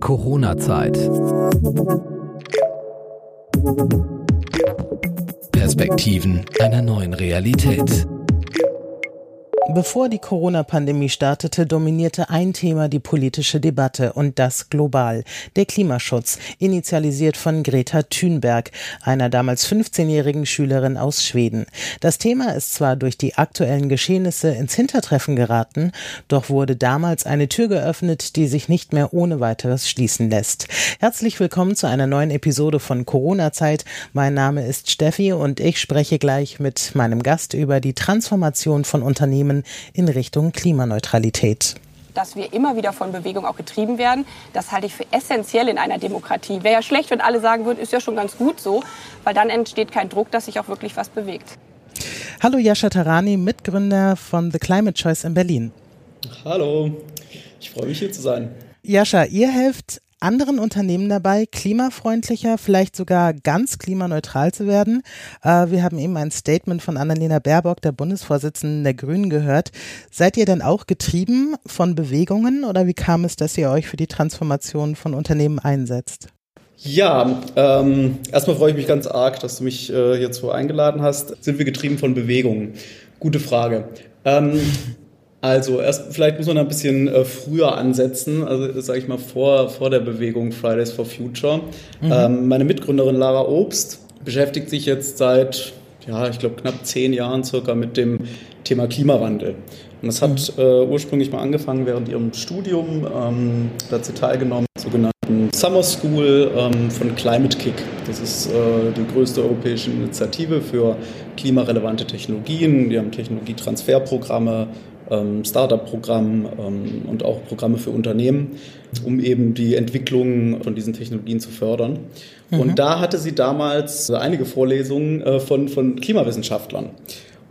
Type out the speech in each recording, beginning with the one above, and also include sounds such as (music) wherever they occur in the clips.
Corona-Zeit. Perspektiven einer neuen Realität. Bevor die Corona-Pandemie startete, dominierte ein Thema die politische Debatte und das global. Der Klimaschutz, initialisiert von Greta Thunberg, einer damals 15-jährigen Schülerin aus Schweden. Das Thema ist zwar durch die aktuellen Geschehnisse ins Hintertreffen geraten, doch wurde damals eine Tür geöffnet, die sich nicht mehr ohne weiteres schließen lässt. Herzlich willkommen zu einer neuen Episode von Corona-Zeit. Mein Name ist Steffi und ich spreche gleich mit meinem Gast über die Transformation von Unternehmen Unternehmen in Richtung Klimaneutralität dass wir immer wieder von Bewegung auch getrieben werden. Das halte ich für essentiell in einer Demokratie. Wäre ja schlecht, wenn alle sagen würden, ist ja schon ganz gut so, weil dann entsteht kein Druck, dass sich auch wirklich was bewegt. Hallo Jascha Tarani, Mitgründer von The Climate Choice in Berlin. Hallo, ich freue mich hier zu sein. Jascha, ihr helft anderen Unternehmen dabei, klimafreundlicher, vielleicht sogar ganz klimaneutral zu werden. Äh, wir haben eben ein Statement von Annalena Baerbock, der Bundesvorsitzenden der Grünen, gehört. Seid ihr denn auch getrieben von Bewegungen oder wie kam es, dass ihr euch für die Transformation von Unternehmen einsetzt? Ja, ähm, erstmal freue ich mich ganz arg, dass du mich äh, hierzu eingeladen hast. Sind wir getrieben von Bewegungen? Gute Frage. Ähm, also erst vielleicht muss man ein bisschen äh, früher ansetzen, also sage ich mal vor, vor der Bewegung Fridays for Future. Mhm. Ähm, meine Mitgründerin Lara Obst beschäftigt sich jetzt seit, ja, ich glaube knapp zehn Jahren circa mit dem Thema Klimawandel. Und das hat mhm. äh, ursprünglich mal angefangen während ihrem Studium. Ähm, da hat sie teilgenommen, sogenannten Summer School ähm, von Climate Kick. Das ist äh, die größte europäische Initiative für klimarelevante Technologien. Die haben Technologietransferprogramme, ähm, Startup-Programm ähm, und auch Programme für Unternehmen, um eben die Entwicklung von diesen Technologien zu fördern. Mhm. Und da hatte sie damals einige Vorlesungen äh, von, von Klimawissenschaftlern.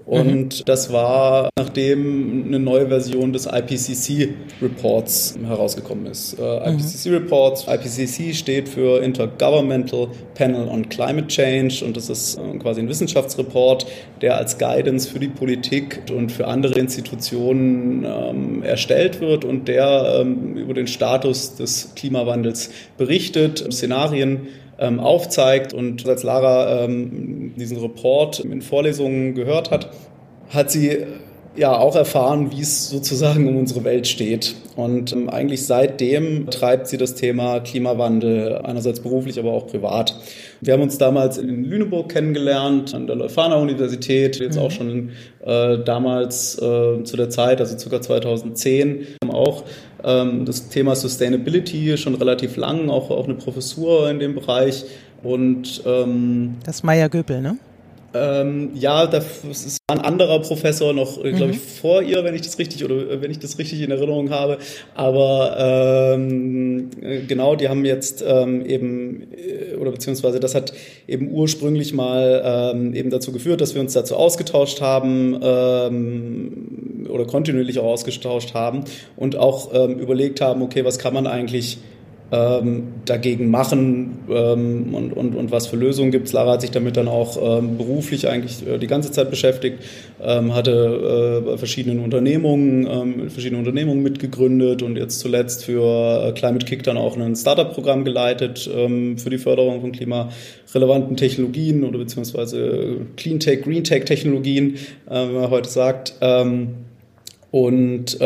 Und mhm. das war, nachdem eine neue Version des IPCC-Reports herausgekommen ist. Äh, mhm. IPCC-Reports, IPCC steht für Intergovernmental Panel on Climate Change und das ist äh, quasi ein Wissenschaftsreport, der als Guidance für die Politik und für andere Institutionen ähm, erstellt wird und der ähm, über den Status des Klimawandels berichtet, Szenarien ähm, aufzeigt. Und als Lara ähm, diesen Report in Vorlesungen gehört hat, hat sie ja auch erfahren, wie es sozusagen um unsere Welt steht. Und ähm, eigentlich seitdem treibt sie das Thema Klimawandel, einerseits beruflich, aber auch privat. Wir haben uns damals in Lüneburg kennengelernt, an der Leuphana Universität, jetzt mhm. auch schon äh, damals äh, zu der Zeit, also ca. 2010, haben auch das Thema Sustainability schon relativ lang, auch, auch eine Professur in dem Bereich. Und ähm, das Meier Göpel, ne? Ähm, ja, das ist ein anderer Professor noch, äh, glaube ich, mhm. vor ihr, wenn ich das richtig oder äh, wenn ich das richtig in Erinnerung habe. Aber ähm, äh, genau, die haben jetzt ähm, eben oder beziehungsweise das hat eben ursprünglich mal ähm, eben dazu geführt, dass wir uns dazu ausgetauscht haben ähm, oder kontinuierlich auch ausgetauscht haben und auch ähm, überlegt haben, okay, was kann man eigentlich ähm, dagegen machen ähm, und, und, und was für Lösungen gibt es. Lara hat sich damit dann auch ähm, beruflich eigentlich äh, die ganze Zeit beschäftigt, ähm, hatte äh, verschiedene Unternehmungen, ähm, verschiedene Unternehmungen mitgegründet und jetzt zuletzt für äh, Climate Kick dann auch ein Startup-Programm geleitet ähm, für die Förderung von klimarelevanten Technologien oder beziehungsweise Clean Tech, Green Tech Technologien, äh, wie man heute sagt. Und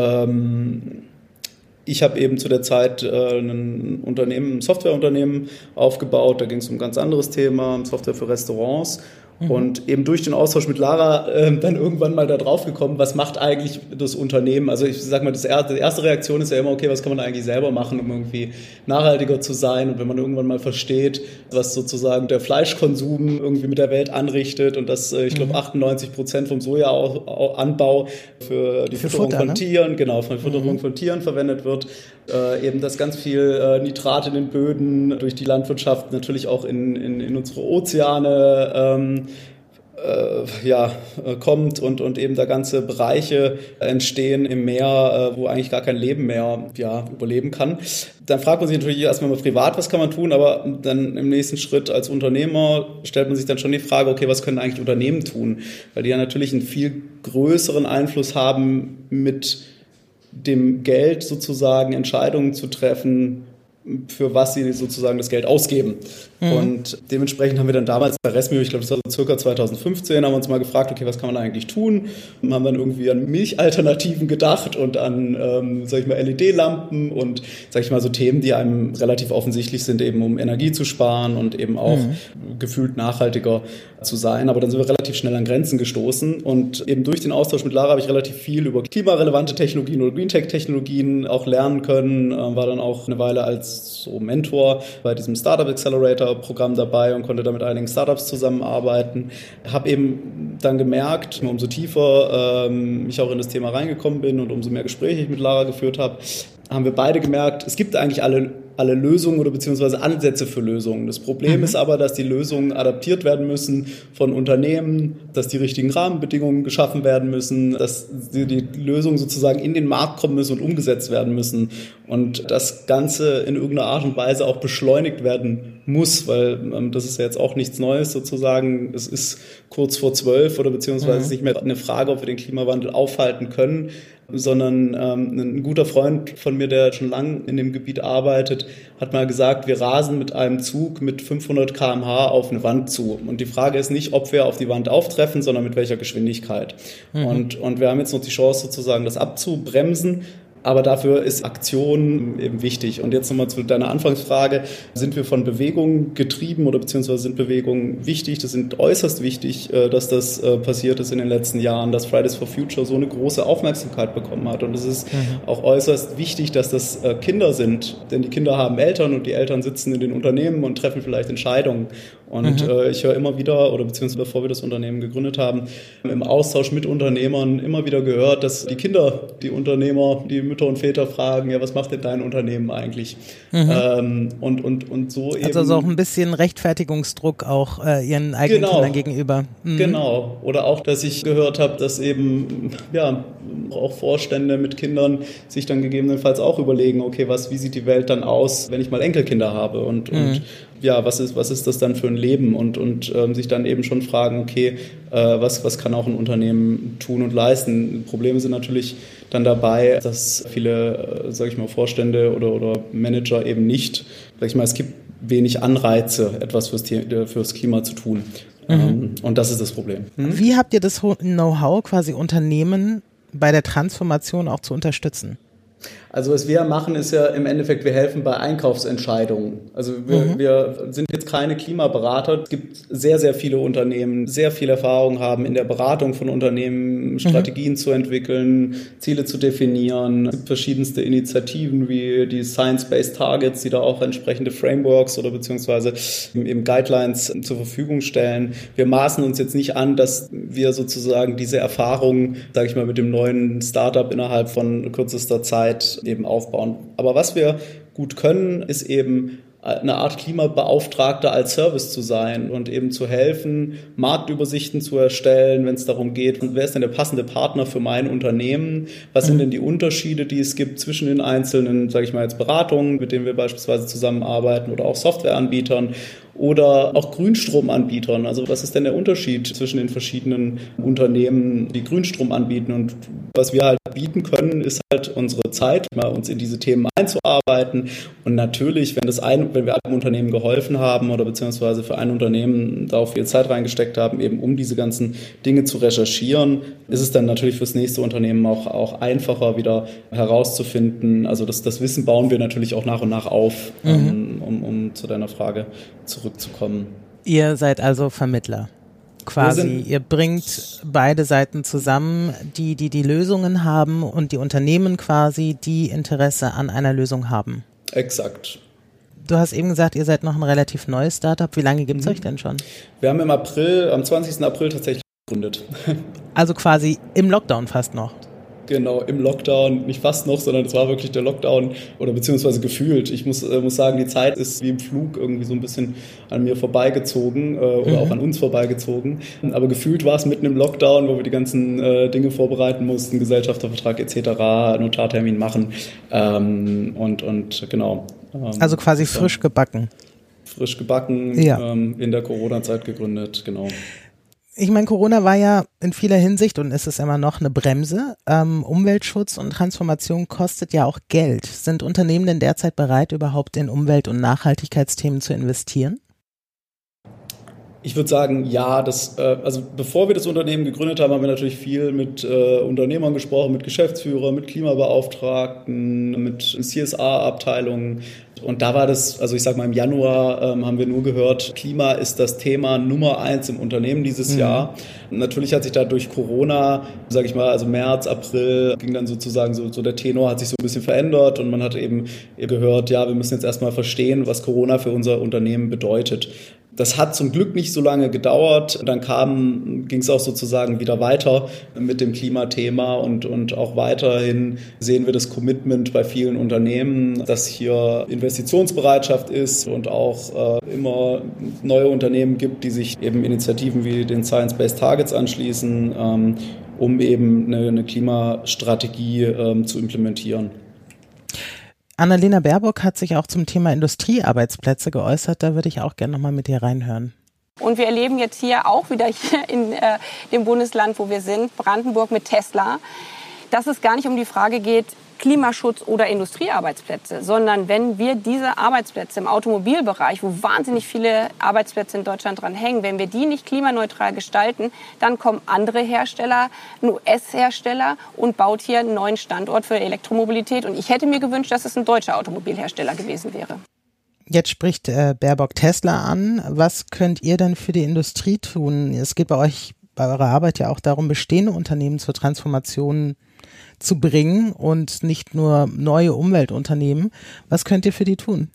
ich habe eben zu der Zeit äh, ein Unternehmen, ein Softwareunternehmen aufgebaut. Da ging es um ein ganz anderes Thema, Software für Restaurants. Mhm. Und eben durch den Austausch mit Lara äh, dann irgendwann mal da drauf gekommen, was macht eigentlich das Unternehmen? Also ich sag mal, das erste, die erste Reaktion ist ja immer, okay, was kann man eigentlich selber machen, um irgendwie nachhaltiger zu sein? Und wenn man irgendwann mal versteht, was sozusagen der Fleischkonsum irgendwie mit der Welt anrichtet und dass, äh, ich glaube, 98 mhm. Prozent vom Sojaanbau für die für Fütterung Futter, von ne? Tieren, genau, für die Fütterung mhm. von Tieren verwendet wird, äh, eben dass ganz viel äh, Nitrat in den Böden durch die Landwirtschaft natürlich auch in, in, in unsere Ozeane ähm, äh, ja, äh, kommt und, und eben da ganze Bereiche entstehen im Meer, äh, wo eigentlich gar kein Leben mehr ja, überleben kann. Dann fragt man sich natürlich erstmal mal privat, was kann man tun, aber dann im nächsten Schritt als Unternehmer stellt man sich dann schon die Frage, okay, was können eigentlich Unternehmen tun? Weil die ja natürlich einen viel größeren Einfluss haben mit dem Geld sozusagen Entscheidungen zu treffen, für was sie sozusagen das Geld ausgeben. Mhm. Und dementsprechend haben wir dann damals bei Resmio, ich glaube, das war so circa 2015, haben wir uns mal gefragt, okay, was kann man eigentlich tun? Und haben dann irgendwie an Milchalternativen gedacht und an, ähm, sag ich mal, LED-Lampen und, sag ich mal, so Themen, die einem relativ offensichtlich sind, eben um Energie zu sparen und eben auch mhm. gefühlt nachhaltiger zu sein. Aber dann sind wir relativ schnell an Grenzen gestoßen und eben durch den Austausch mit Lara habe ich relativ viel über klimarelevante Technologien oder Green Tech Technologien auch lernen können, äh, war dann auch eine Weile als so Mentor bei diesem Startup Accelerator Programm dabei und konnte da mit einigen Startups zusammenarbeiten. Habe eben dann gemerkt, umso tiefer ähm, ich auch in das Thema reingekommen bin und umso mehr Gespräche ich mit Lara geführt habe, haben wir beide gemerkt, es gibt eigentlich alle alle Lösungen oder beziehungsweise Ansätze für Lösungen. Das Problem mhm. ist aber, dass die Lösungen adaptiert werden müssen von Unternehmen, dass die richtigen Rahmenbedingungen geschaffen werden müssen, dass die, die Lösungen sozusagen in den Markt kommen müssen und umgesetzt werden müssen. Und das Ganze in irgendeiner Art und Weise auch beschleunigt werden muss, weil ähm, das ist ja jetzt auch nichts Neues sozusagen. Es ist kurz vor zwölf oder beziehungsweise mhm. nicht mehr eine Frage, ob wir den Klimawandel aufhalten können sondern ähm, ein guter Freund von mir, der schon lange in dem Gebiet arbeitet, hat mal gesagt, wir rasen mit einem Zug mit 500 km/h auf eine Wand zu. Und die Frage ist nicht, ob wir auf die Wand auftreffen, sondern mit welcher Geschwindigkeit. Mhm. Und, und wir haben jetzt noch die Chance, sozusagen das abzubremsen, aber dafür ist Aktion eben wichtig. Und jetzt nochmal zu deiner Anfangsfrage. Sind wir von Bewegungen getrieben oder beziehungsweise sind Bewegungen wichtig? Das sind äußerst wichtig, äh, dass das äh, passiert ist in den letzten Jahren, dass Fridays for Future so eine große Aufmerksamkeit bekommen hat. Und es ist mhm. auch äußerst wichtig, dass das äh, Kinder sind. Denn die Kinder haben Eltern und die Eltern sitzen in den Unternehmen und treffen vielleicht Entscheidungen. Und mhm. äh, ich höre immer wieder, oder beziehungsweise bevor wir das Unternehmen gegründet haben, im Austausch mit Unternehmern immer wieder gehört, dass die Kinder, die Unternehmer, die Mütter und Väter fragen, ja, was macht denn dein Unternehmen eigentlich? Mhm. Ähm, und, und, und so eben. Also so auch ein bisschen Rechtfertigungsdruck auch äh, ihren eigenen genau, Kindern gegenüber. Mhm. Genau. Oder auch, dass ich gehört habe, dass eben, ja, auch Vorstände mit Kindern sich dann gegebenenfalls auch überlegen, okay, was, wie sieht die Welt dann aus, wenn ich mal Enkelkinder habe und, mhm. und ja, was ist, was ist das dann für ein Leben und, und ähm, sich dann eben schon fragen, okay, äh, was, was kann auch ein Unternehmen tun und leisten? Probleme sind natürlich dann dabei, dass viele, äh, sage ich mal, Vorstände oder, oder Manager eben nicht, sag ich mal, es gibt wenig Anreize, etwas fürs, fürs Klima zu tun. Mhm. Ähm, und das ist das Problem. Mhm. Wie habt ihr das Know-how quasi Unternehmen bei der Transformation auch zu unterstützen? Also was wir machen, ist ja im Endeffekt, wir helfen bei Einkaufsentscheidungen. Also wir, mhm. wir, sind jetzt keine Klimaberater. Es gibt sehr, sehr viele Unternehmen, sehr viel Erfahrung haben in der Beratung von Unternehmen, mhm. Strategien mhm. zu entwickeln, Ziele zu definieren. Es gibt verschiedenste Initiativen wie die Science-Based Targets, die da auch entsprechende Frameworks oder beziehungsweise eben Guidelines zur Verfügung stellen. Wir maßen uns jetzt nicht an, dass wir sozusagen diese Erfahrung, sage ich mal, mit dem neuen Startup innerhalb von kürzester Zeit eben aufbauen. Aber was wir gut können, ist eben eine Art Klimabeauftragter als Service zu sein und eben zu helfen, Marktübersichten zu erstellen, wenn es darum geht, wer ist denn der passende Partner für mein Unternehmen? Was sind mhm. denn die Unterschiede, die es gibt zwischen den einzelnen, sage ich mal jetzt Beratungen, mit denen wir beispielsweise zusammenarbeiten oder auch Softwareanbietern oder auch Grünstromanbietern. Also was ist denn der Unterschied zwischen den verschiedenen Unternehmen, die Grünstrom anbieten? Und was wir halt bieten können, ist halt unsere Zeit, mal uns in diese Themen einzuarbeiten. Und natürlich, wenn das ein, wenn wir einem Unternehmen geholfen haben oder beziehungsweise für ein Unternehmen da auch viel Zeit reingesteckt haben, eben um diese ganzen Dinge zu recherchieren, ist es dann natürlich fürs nächste Unternehmen auch, auch einfacher wieder herauszufinden. Also das, das Wissen bauen wir natürlich auch nach und nach auf, mhm. Ähm, um, um zu deiner Frage zurückzukommen. Ihr seid also Vermittler quasi. Ihr bringt beide Seiten zusammen, die, die die Lösungen haben und die Unternehmen quasi, die Interesse an einer Lösung haben. Exakt. Du hast eben gesagt, ihr seid noch ein relativ neues Startup. Wie lange gibt es mhm. euch denn schon? Wir haben im April, am 20. April tatsächlich gegründet. (laughs) Also quasi im Lockdown fast noch. Genau, im Lockdown, nicht fast noch, sondern es war wirklich der Lockdown oder beziehungsweise gefühlt. Ich muss, äh, muss sagen, die Zeit ist wie im Flug irgendwie so ein bisschen an mir vorbeigezogen äh, oder mhm. auch an uns vorbeigezogen. Aber gefühlt war es mitten im Lockdown, wo wir die ganzen äh, Dinge vorbereiten mussten, Gesellschaftervertrag etc., Notartermin machen ähm, und, und genau. Ähm, also quasi frisch gebacken. Frisch gebacken, ja. ähm, in der Corona-Zeit gegründet, genau. Ich meine, Corona war ja in vieler Hinsicht und ist es immer noch eine Bremse. Ähm, Umweltschutz und Transformation kostet ja auch Geld. Sind Unternehmen denn derzeit bereit, überhaupt in Umwelt- und Nachhaltigkeitsthemen zu investieren? Ich würde sagen, ja, das, äh, also bevor wir das Unternehmen gegründet haben, haben wir natürlich viel mit äh, Unternehmern gesprochen, mit Geschäftsführern, mit Klimabeauftragten, mit CSA-Abteilungen. Und da war das, also ich sag mal, im Januar ähm, haben wir nur gehört, Klima ist das Thema Nummer eins im Unternehmen dieses mhm. Jahr. Natürlich hat sich da durch Corona, sage ich mal, also März, April, ging dann sozusagen so, so der Tenor hat sich so ein bisschen verändert und man hat eben gehört, ja, wir müssen jetzt erstmal verstehen, was Corona für unser Unternehmen bedeutet. Das hat zum Glück nicht so lange gedauert. Dann kam, ging es auch sozusagen wieder weiter mit dem Klimathema und, und auch weiterhin sehen wir das Commitment bei vielen Unternehmen, dass hier Investitionsbereitschaft ist und auch äh, immer neue Unternehmen gibt, die sich eben Initiativen wie den Science-Based Targets anschließen, ähm, um eben eine, eine Klimastrategie ähm, zu implementieren. Annalena Baerbock hat sich auch zum Thema Industriearbeitsplätze geäußert. Da würde ich auch gerne nochmal mit dir reinhören. Und wir erleben jetzt hier auch wieder hier in äh, dem Bundesland, wo wir sind, Brandenburg mit Tesla, dass es gar nicht um die Frage geht, Klimaschutz oder Industriearbeitsplätze, sondern wenn wir diese Arbeitsplätze im Automobilbereich, wo wahnsinnig viele Arbeitsplätze in Deutschland dran hängen, wenn wir die nicht klimaneutral gestalten, dann kommen andere Hersteller, ein US-Hersteller und baut hier einen neuen Standort für Elektromobilität. Und ich hätte mir gewünscht, dass es ein deutscher Automobilhersteller gewesen wäre. Jetzt spricht äh, Baerbock Tesla an. Was könnt ihr denn für die Industrie tun? Es geht bei euch, bei eurer Arbeit ja auch darum, bestehende Unternehmen zur Transformation zu bringen und nicht nur neue Umweltunternehmen. Was könnt ihr für die tun?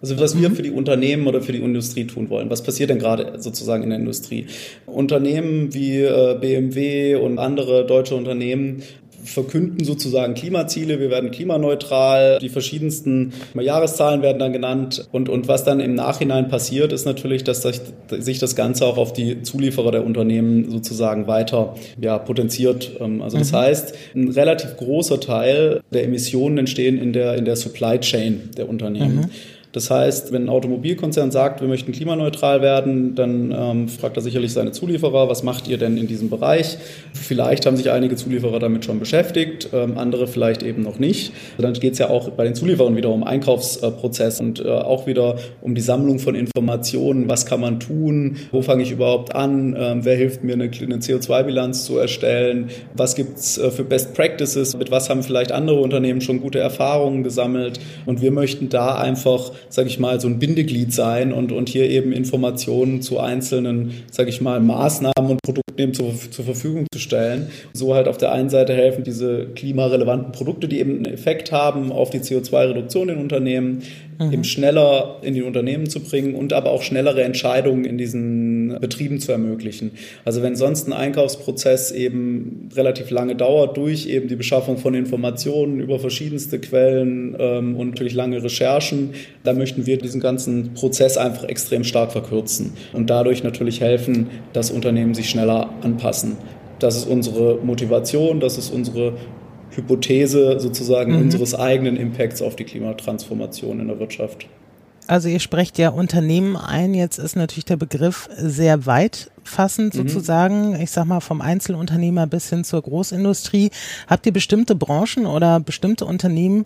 Also was wir mhm. für die Unternehmen oder für die Industrie tun wollen. Was passiert denn gerade sozusagen in der Industrie? Unternehmen wie äh, BMW und andere deutsche Unternehmen verkünden sozusagen Klimaziele, wir werden klimaneutral, die verschiedensten Jahreszahlen werden dann genannt und, und was dann im Nachhinein passiert, ist natürlich, dass sich das Ganze auch auf die Zulieferer der Unternehmen sozusagen weiter ja, potenziert. Ähm, also das mhm. heißt, ein relativ großer Teil der Emissionen entstehen in der, in der Supply Chain der Unternehmen. Mhm. Das heißt, wenn ein Automobilkonzern sagt, wir möchten klimaneutral werden, dann ähm, fragt er sicherlich seine Zulieferer, was macht ihr denn in diesem Bereich? Vielleicht haben sich einige Zulieferer damit schon beschäftigt, ähm, andere vielleicht eben noch nicht. Dann geht es ja auch bei den Zulieferern wieder um Einkaufsprozess und äh, auch wieder um die Sammlung von Informationen. Was kann man tun? Wo fange ich überhaupt an? Ähm, wer hilft mir, eine, eine CO2-Bilanz zu erstellen? Was gibt es äh, für Best Practices? Mit was haben vielleicht andere Unternehmen schon gute Erfahrungen gesammelt? Und wir möchten da einfach sage ich mal, so ein Bindeglied sein und, und hier eben Informationen zu einzelnen, sage ich mal, Maßnahmen und Produkten zur, zur Verfügung zu stellen. So halt auf der einen Seite helfen diese klimarelevanten Produkte, die eben einen Effekt haben auf die CO2-Reduktion in Unternehmen, mhm. eben schneller in die Unternehmen zu bringen und aber auch schnellere Entscheidungen in diesen Betrieben zu ermöglichen. Also wenn sonst ein Einkaufsprozess eben relativ lange dauert durch eben die Beschaffung von Informationen über verschiedenste Quellen ähm, und natürlich lange Recherchen, da möchten wir diesen ganzen Prozess einfach extrem stark verkürzen und dadurch natürlich helfen, dass Unternehmen sich schneller anpassen. Das ist unsere Motivation, das ist unsere Hypothese sozusagen mhm. unseres eigenen Impacts auf die Klimatransformation in der Wirtschaft. Also ihr sprecht ja Unternehmen ein, jetzt ist natürlich der Begriff sehr weit fassend mhm. sozusagen, ich sag mal vom Einzelunternehmer bis hin zur Großindustrie. Habt ihr bestimmte Branchen oder bestimmte Unternehmen,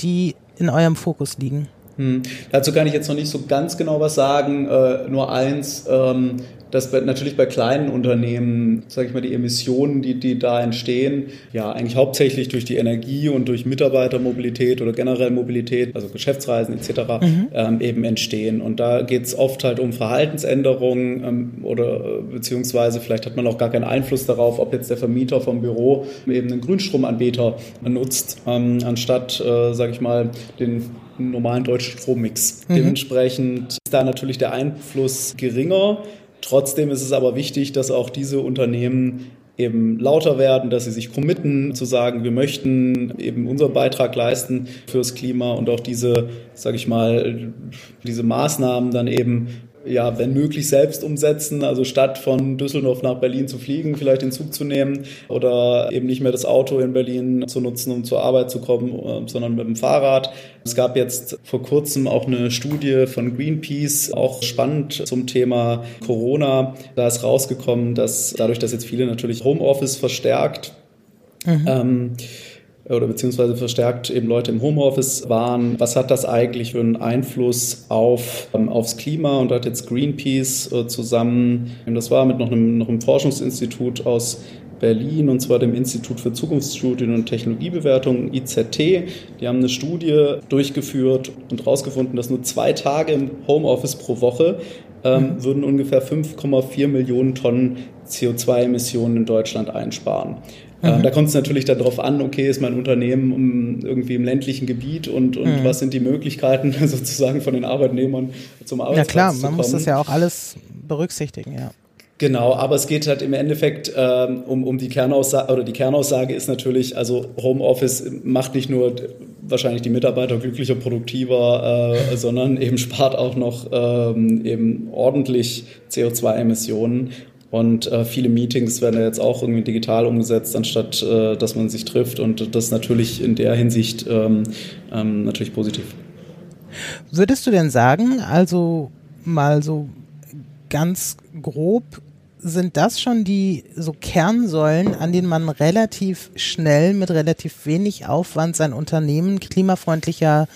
die in eurem Fokus liegen? Hm. Dazu kann ich jetzt noch nicht so ganz genau was sagen. Äh, nur eins, ähm, dass bei, natürlich bei kleinen Unternehmen, sage ich mal, die Emissionen, die, die da entstehen, ja eigentlich hauptsächlich durch die Energie und durch Mitarbeitermobilität oder generell Mobilität, also Geschäftsreisen etc. Mhm. Ähm, eben entstehen. Und da geht es oft halt um Verhaltensänderungen ähm, oder äh, beziehungsweise vielleicht hat man auch gar keinen Einfluss darauf, ob jetzt der Vermieter vom Büro eben einen Grünstromanbieter nutzt, ähm, anstatt, äh, sage ich mal, den normalen deutschen Strommix. Mhm. Dementsprechend ist da natürlich der Einfluss geringer. Trotzdem ist es aber wichtig, dass auch diese Unternehmen eben lauter werden, dass sie sich committen, zu sagen, wir möchten eben unseren Beitrag leisten fürs Klima und auch diese, sage ich mal, diese Maßnahmen dann eben ja, wenn möglich selbst umsetzen, also statt von Düsseldorf nach Berlin zu fliegen, vielleicht den Zug zu nehmen oder eben nicht mehr das Auto in Berlin zu nutzen, um zur Arbeit zu kommen, äh, sondern mit dem Fahrrad. Es gab jetzt vor kurzem auch eine Studie von Greenpeace, auch spannend zum Thema Corona. Da ist rausgekommen, dass dadurch, dass jetzt viele natürlich Homeoffice verstärkt, mhm. ähm, oder beziehungsweise verstärkt eben Leute im Homeoffice waren. Was hat das eigentlich für einen Einfluss auf, ähm, aufs Klima? Und da hat jetzt Greenpeace äh, zusammen, das war mit noch einem, noch einem Forschungsinstitut aus Berlin und zwar dem Institut für Zukunftsstudien und Technologiebewertung IZT. Die haben eine Studie durchgeführt und herausgefunden, dass nur zwei Tage im Homeoffice pro Woche ähm, mhm. würden ungefähr 5,4 Millionen Tonnen CO2-Emissionen in Deutschland einsparen. Äh, mhm. Da kommt es natürlich dann darauf an, okay, ist mein Unternehmen irgendwie im ländlichen Gebiet und, und mhm. was sind die Möglichkeiten (laughs) sozusagen von den Arbeitnehmern zum Arbeitsplatz Ja klar, man muss das ja auch alles berücksichtigen, ja. Genau, aber es geht halt im Endeffekt ähm, um, um die Kernaussage oder die Kernaussage ist natürlich, also Homeoffice macht nicht nur wahrscheinlich die Mitarbeiter glücklicher, produktiver, äh, sondern eben spart auch noch ähm, eben ordentlich CO2-Emissionen und äh, viele Meetings werden ja jetzt auch irgendwie digital umgesetzt, anstatt äh, dass man sich trifft. Und das ist natürlich in der Hinsicht ähm, ähm, natürlich positiv. Würdest du denn sagen, also mal so ganz grob, sind das schon die so Kernsäulen, an denen man relativ schnell mit relativ wenig Aufwand sein Unternehmen klimafreundlicher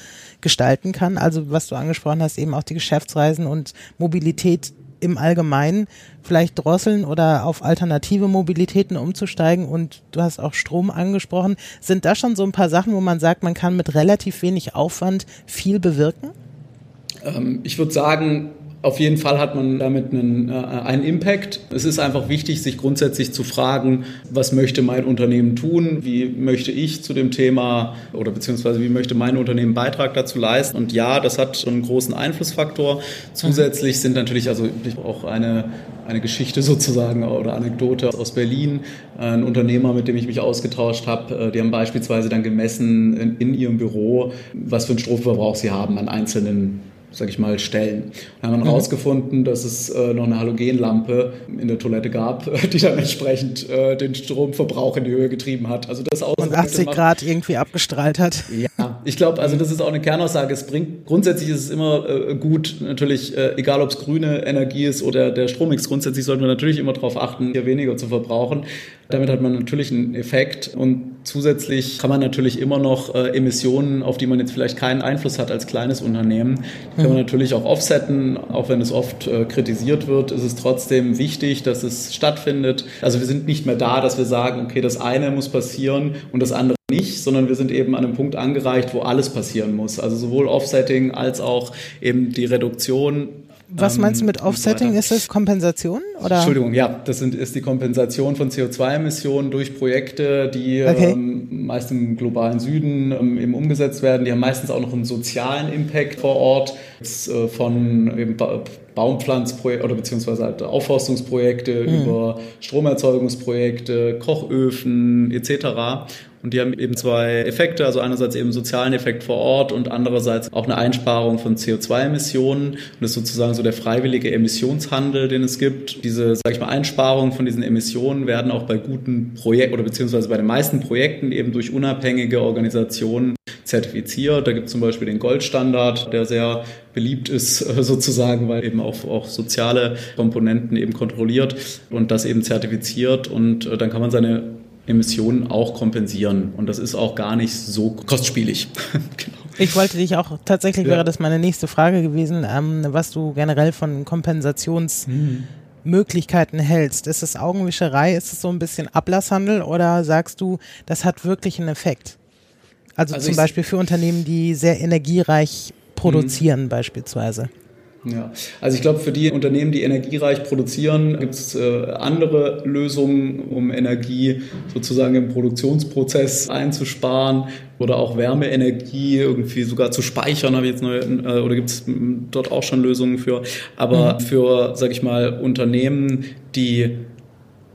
gestalten kann? Also was du angesprochen hast, eben auch die Geschäftsreisen und Mobilität im Allgemeinen vielleicht drosseln oder auf alternative Mobilitäten umzusteigen und du hast auch Strom angesprochen. Sind da schon so ein paar Sachen, wo man sagt, man kann mit relativ wenig Aufwand viel bewirken? Ähm, ich würde sagen, auf jeden Fall hat man damit einen, äh, einen Impact. Es ist einfach wichtig, sich grundsätzlich zu fragen, was möchte mein Unternehmen tun? Wie möchte ich zu dem Thema oder beziehungsweise wie möchte mein Unternehmen Beitrag dazu leisten? Und ja, das hat einen großen Einflussfaktor. Zusätzlich sind natürlich also auch eine, eine Geschichte (laughs) sozusagen oder Anekdote aus Berlin. Ein Unternehmer, mit dem ich mich ausgetauscht habe, äh, die haben beispielsweise dann gemessen in, in ihrem Büro, was für einen Stromverbrauch sie haben an einzelnen sag ich mal, Stellen. Da haben wir herausgefunden, mhm. dass es äh, noch eine Halogenlampe in der Toilette gab, (laughs) die dann entsprechend äh, den Stromverbrauch in die Höhe getrieben hat. Also das Und 80 Grad irgendwie abgestrahlt hat. Ja, ich glaube, also das ist auch eine Kernaussage. Es bringt, grundsätzlich ist es immer äh, gut, natürlich, äh, egal ob es grüne Energie ist oder der Strommix, grundsätzlich sollten wir natürlich immer darauf achten, hier weniger zu verbrauchen. Damit hat man natürlich einen Effekt und zusätzlich kann man natürlich immer noch äh, Emissionen, auf die man jetzt vielleicht keinen Einfluss hat als kleines Unternehmen, kann man mhm. natürlich auch offsetten. Auch wenn es oft äh, kritisiert wird, ist es trotzdem wichtig, dass es stattfindet. Also wir sind nicht mehr da, dass wir sagen, okay, das eine muss passieren und das andere nicht, sondern wir sind eben an einem Punkt angereicht, wo alles passieren muss. Also sowohl Offsetting als auch eben die Reduktion was meinst du mit ähm, Offsetting? Ist das Kompensation? Oder? Entschuldigung, ja, das sind, ist die Kompensation von CO2-Emissionen durch Projekte, die okay. ähm, meist im globalen Süden ähm, eben umgesetzt werden. Die haben meistens auch noch einen sozialen Impact vor Ort Jetzt, äh, von eben ba Baumpflanzprojekte oder beziehungsweise halt Aufforstungsprojekte mhm. über Stromerzeugungsprojekte, Kochöfen etc. Und die haben eben zwei Effekte, also einerseits eben sozialen Effekt vor Ort und andererseits auch eine Einsparung von CO2-Emissionen. Und das ist sozusagen so der freiwillige Emissionshandel, den es gibt. Diese, sage ich mal, Einsparungen von diesen Emissionen werden auch bei guten Projekten oder beziehungsweise bei den meisten Projekten eben durch unabhängige Organisationen zertifiziert. Da gibt es zum Beispiel den Goldstandard, der sehr beliebt ist (laughs) sozusagen, weil eben auch, auch soziale Komponenten eben kontrolliert und das eben zertifiziert und äh, dann kann man seine Emissionen auch kompensieren. Und das ist auch gar nicht so kostspielig. (laughs) genau. Ich wollte dich auch, tatsächlich ja. wäre das meine nächste Frage gewesen, ähm, was du generell von Kompensationsmöglichkeiten hm. hältst. Ist es Augenwischerei? Ist es so ein bisschen Ablasshandel oder sagst du, das hat wirklich einen Effekt? Also, also zum Beispiel für Unternehmen, die sehr energiereich produzieren, mhm. beispielsweise. Ja, also ich glaube, für die Unternehmen, die energiereich produzieren, gibt es äh, andere Lösungen, um Energie sozusagen im Produktionsprozess einzusparen oder auch Wärmeenergie irgendwie sogar zu speichern, habe ich jetzt neu, äh, oder gibt es dort auch schon Lösungen für. Aber mhm. für, sage ich mal, Unternehmen, die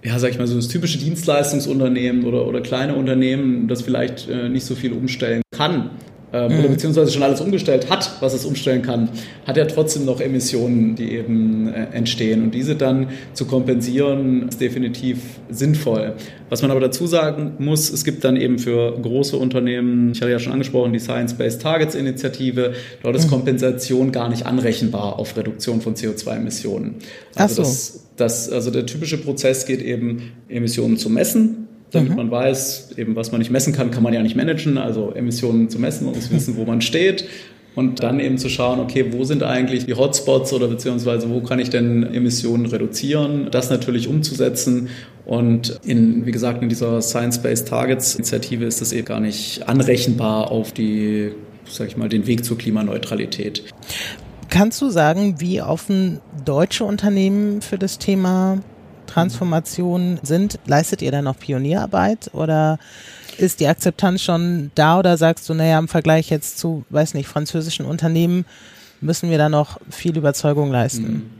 ja, sag ich mal, so das typische Dienstleistungsunternehmen oder, oder kleine Unternehmen, das vielleicht äh, nicht so viel umstellen kann, ähm, mhm. oder beziehungsweise schon alles umgestellt hat, was es umstellen kann, hat ja trotzdem noch Emissionen, die eben äh, entstehen. Und diese dann zu kompensieren, ist definitiv sinnvoll. Was man aber dazu sagen muss, es gibt dann eben für große Unternehmen, ich hatte ja schon angesprochen, die Science-Based Targets Initiative, dort ist mhm. Kompensation gar nicht anrechenbar auf Reduktion von CO2-Emissionen. Also, so. das, das, also der typische Prozess geht eben, Emissionen zu messen, damit mhm. man weiß, eben was man nicht messen kann, kann man ja nicht managen. Also Emissionen zu messen, man muss wissen, wo man steht. Und dann eben zu schauen, okay, wo sind eigentlich die Hotspots oder beziehungsweise wo kann ich denn Emissionen reduzieren? Das natürlich umzusetzen. Und in, wie gesagt, in dieser Science-Based Targets Initiative ist das eben gar nicht anrechenbar auf die, sag ich mal, den Weg zur Klimaneutralität. Kannst du sagen, wie offen deutsche Unternehmen für das Thema Transformation sind, leistet ihr dann noch Pionierarbeit oder ist die Akzeptanz schon da oder sagst du, naja, im Vergleich jetzt zu, weiß nicht, französischen Unternehmen müssen wir da noch viel Überzeugung leisten? Mhm.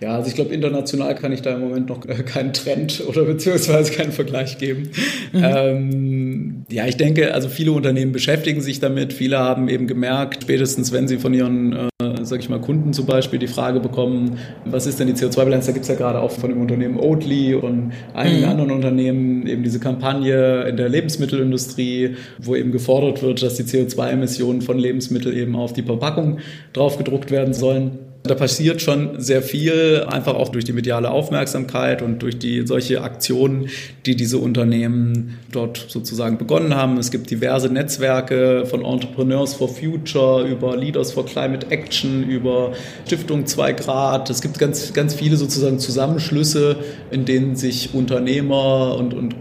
Ja, also ich glaube, international kann ich da im Moment noch keinen Trend (laughs) oder beziehungsweise keinen Vergleich geben. Mhm. Ähm, ja, ich denke, also viele Unternehmen beschäftigen sich damit. Viele haben eben gemerkt, spätestens wenn sie von ihren, äh, sag ich mal, Kunden zum Beispiel die Frage bekommen, was ist denn die CO2-Bilanz? Da gibt's ja gerade auch von dem Unternehmen Oatly und einigen mhm. anderen Unternehmen eben diese Kampagne in der Lebensmittelindustrie, wo eben gefordert wird, dass die CO2-Emissionen von Lebensmitteln eben auf die Verpackung draufgedruckt werden sollen. Da passiert schon sehr viel, einfach auch durch die mediale Aufmerksamkeit und durch die solche Aktionen, die diese Unternehmen dort sozusagen begonnen haben. Es gibt diverse Netzwerke von Entrepreneurs for Future über Leaders for Climate Action, über Stiftung 2 Grad. Es gibt ganz, ganz viele sozusagen Zusammenschlüsse, in denen sich Unternehmer und, und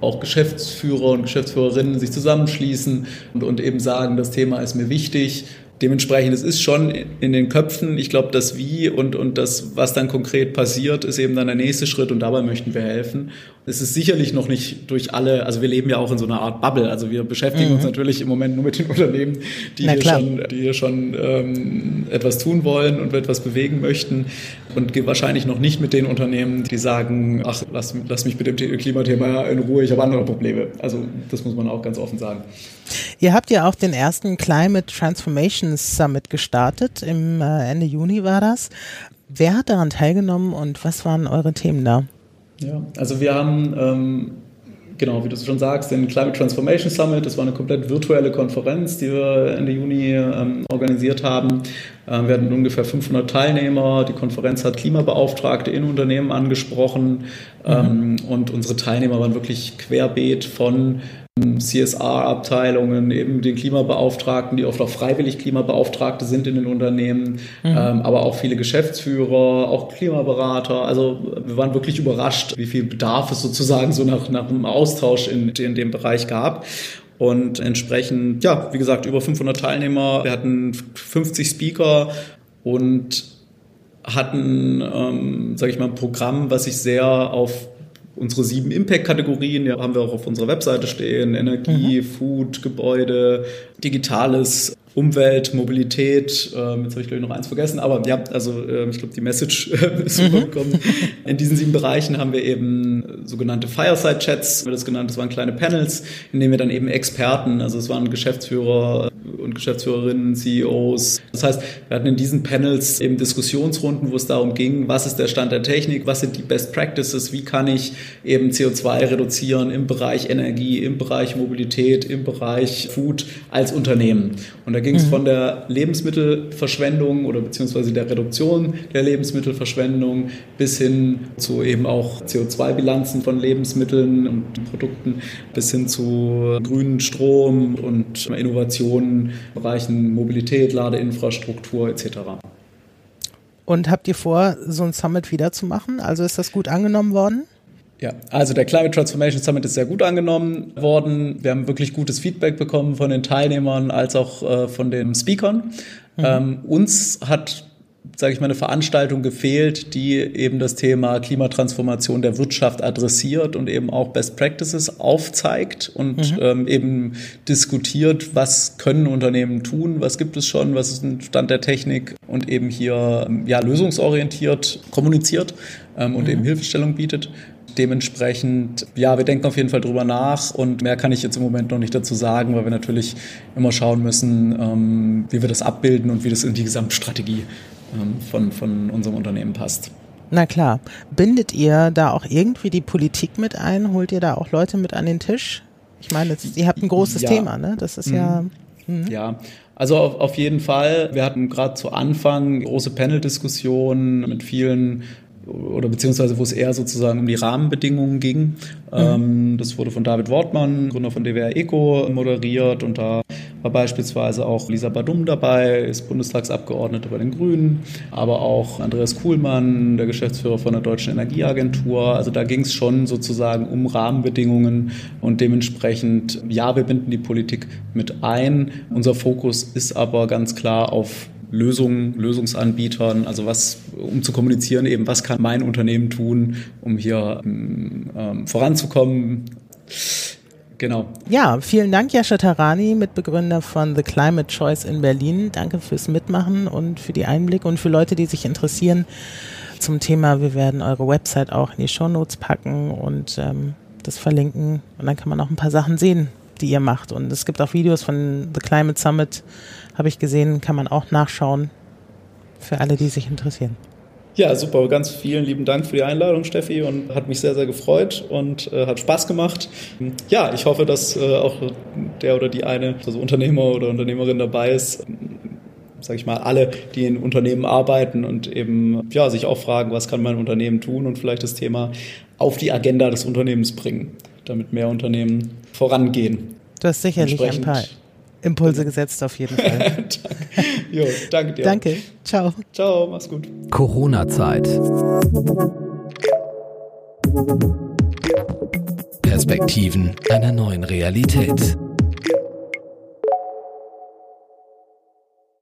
auch Geschäftsführer und Geschäftsführerinnen sich zusammenschließen und, und eben sagen, das Thema ist mir wichtig Dementsprechend, es ist schon in den Köpfen. Ich glaube, das Wie und, und das, was dann konkret passiert, ist eben dann der nächste Schritt und dabei möchten wir helfen. Es ist sicherlich noch nicht durch alle, also wir leben ja auch in so einer Art Bubble. Also wir beschäftigen mhm. uns natürlich im Moment nur mit den (laughs) Unternehmen, die hier schon, die hier schon ähm, etwas tun wollen und etwas bewegen möchten. Und wahrscheinlich noch nicht mit den Unternehmen, die sagen, ach, lass, lass mich mit dem Klimathema in Ruhe, ich habe andere Probleme. Also das muss man auch ganz offen sagen. Ihr habt ja auch den ersten Climate Transformation Summit gestartet. Im äh, Ende Juni war das. Wer hat daran teilgenommen und was waren eure Themen da? Ja, also wir haben ähm, genau, wie du schon sagst, den Climate Transformation Summit. Das war eine komplett virtuelle Konferenz, die wir Ende Juni ähm, organisiert haben. Ähm, wir hatten ungefähr 500 Teilnehmer. Die Konferenz hat Klimabeauftragte in Unternehmen angesprochen. Mhm. Ähm, und unsere Teilnehmer waren wirklich querbeet von CSR-Abteilungen, eben den Klimabeauftragten, die oft auch freiwillig Klimabeauftragte sind in den Unternehmen, mhm. ähm, aber auch viele Geschäftsführer, auch Klimaberater. Also wir waren wirklich überrascht, wie viel Bedarf es sozusagen so nach, nach einem Austausch in, in dem Bereich gab. Und entsprechend, ja, wie gesagt, über 500 Teilnehmer. Wir hatten 50 Speaker und hatten, ähm, sage ich mal, ein Programm, was sich sehr auf unsere sieben Impact-Kategorien, die haben wir auch auf unserer Webseite stehen, Energie, mhm. Food, Gebäude, Digitales, Umwelt, Mobilität, ähm, jetzt habe ich glaube ich noch eins vergessen, aber ja, also äh, ich glaube die Message (laughs) ist mhm. rübergekommen. In diesen sieben Bereichen haben wir eben sogenannte Fireside-Chats, das genannt, das waren kleine Panels, in denen wir dann eben Experten, also es waren Geschäftsführer und Geschäftsführerinnen, CEOs. Das heißt, wir hatten in diesen Panels eben Diskussionsrunden, wo es darum ging, was ist der Stand der Technik, was sind die Best Practices, wie kann ich eben CO2 reduzieren im Bereich Energie, im Bereich Mobilität, im Bereich Food als Unternehmen. Und da ging es mhm. von der Lebensmittelverschwendung oder beziehungsweise der Reduktion der Lebensmittelverschwendung bis hin zu eben auch CO2-Bilanzen von Lebensmitteln und Produkten bis hin zu grünen Strom und Innovationen Bereichen Mobilität, Ladeinfrastruktur etc. Und habt ihr vor, so ein Summit wieder zu machen? Also ist das gut angenommen worden? Ja, also der Climate Transformation Summit ist sehr gut angenommen worden. Wir haben wirklich gutes Feedback bekommen von den Teilnehmern als auch äh, von den Speakern. Mhm. Ähm, uns hat sage ich mal, eine Veranstaltung gefehlt, die eben das Thema Klimatransformation der Wirtschaft adressiert und eben auch Best Practices aufzeigt und mhm. ähm, eben diskutiert, was können Unternehmen tun, was gibt es schon, was ist ein Stand der Technik und eben hier ja lösungsorientiert kommuniziert ähm, und mhm. eben Hilfestellung bietet. Dementsprechend, ja, wir denken auf jeden Fall drüber nach und mehr kann ich jetzt im Moment noch nicht dazu sagen, weil wir natürlich immer schauen müssen, ähm, wie wir das abbilden und wie das in die Gesamtstrategie von, von unserem Unternehmen passt. Na klar. Bindet ihr da auch irgendwie die Politik mit ein? Holt ihr da auch Leute mit an den Tisch? Ich meine, ihr habt ein großes ja. Thema, ne? Das ist ja. Mhm. mhm. Ja, also auf, auf jeden Fall. Wir hatten gerade zu Anfang große Panel-Diskussionen mit vielen oder beziehungsweise wo es eher sozusagen um die Rahmenbedingungen ging. Mhm. Ähm, das wurde von David Wortmann, Gründer von DWR Eco, moderiert und da war beispielsweise auch Lisa Badum dabei, ist Bundestagsabgeordnete bei den Grünen, aber auch Andreas Kuhlmann, der Geschäftsführer von der Deutschen Energieagentur. Also da ging es schon sozusagen um Rahmenbedingungen und dementsprechend, ja, wir binden die Politik mit ein. Unser Fokus ist aber ganz klar auf Lösungen, Lösungsanbietern, also was, um zu kommunizieren eben, was kann mein Unternehmen tun, um hier ähm, voranzukommen. Genau. Ja, vielen Dank, Jascha Tarani, Mitbegründer von The Climate Choice in Berlin. Danke fürs Mitmachen und für die Einblicke und für Leute, die sich interessieren zum Thema. Wir werden eure Website auch in die Show Notes packen und ähm, das verlinken. Und dann kann man auch ein paar Sachen sehen, die ihr macht. Und es gibt auch Videos von The Climate Summit habe ich gesehen, kann man auch nachschauen für alle, die sich interessieren. Ja, super. Ganz vielen lieben Dank für die Einladung, Steffi, und hat mich sehr, sehr gefreut und äh, hat Spaß gemacht. Ja, ich hoffe, dass äh, auch der oder die eine, also Unternehmer oder Unternehmerin dabei ist, sage ich mal, alle, die in Unternehmen arbeiten und eben ja, sich auch fragen, was kann mein Unternehmen tun und vielleicht das Thema auf die Agenda des Unternehmens bringen, damit mehr Unternehmen vorangehen. Du hast sicherlich ein paar Impulse gesetzt auf jeden Fall. (laughs) jo, danke dir. Danke. Ciao. Ciao, mach's gut. Corona-Zeit. Perspektiven einer neuen Realität.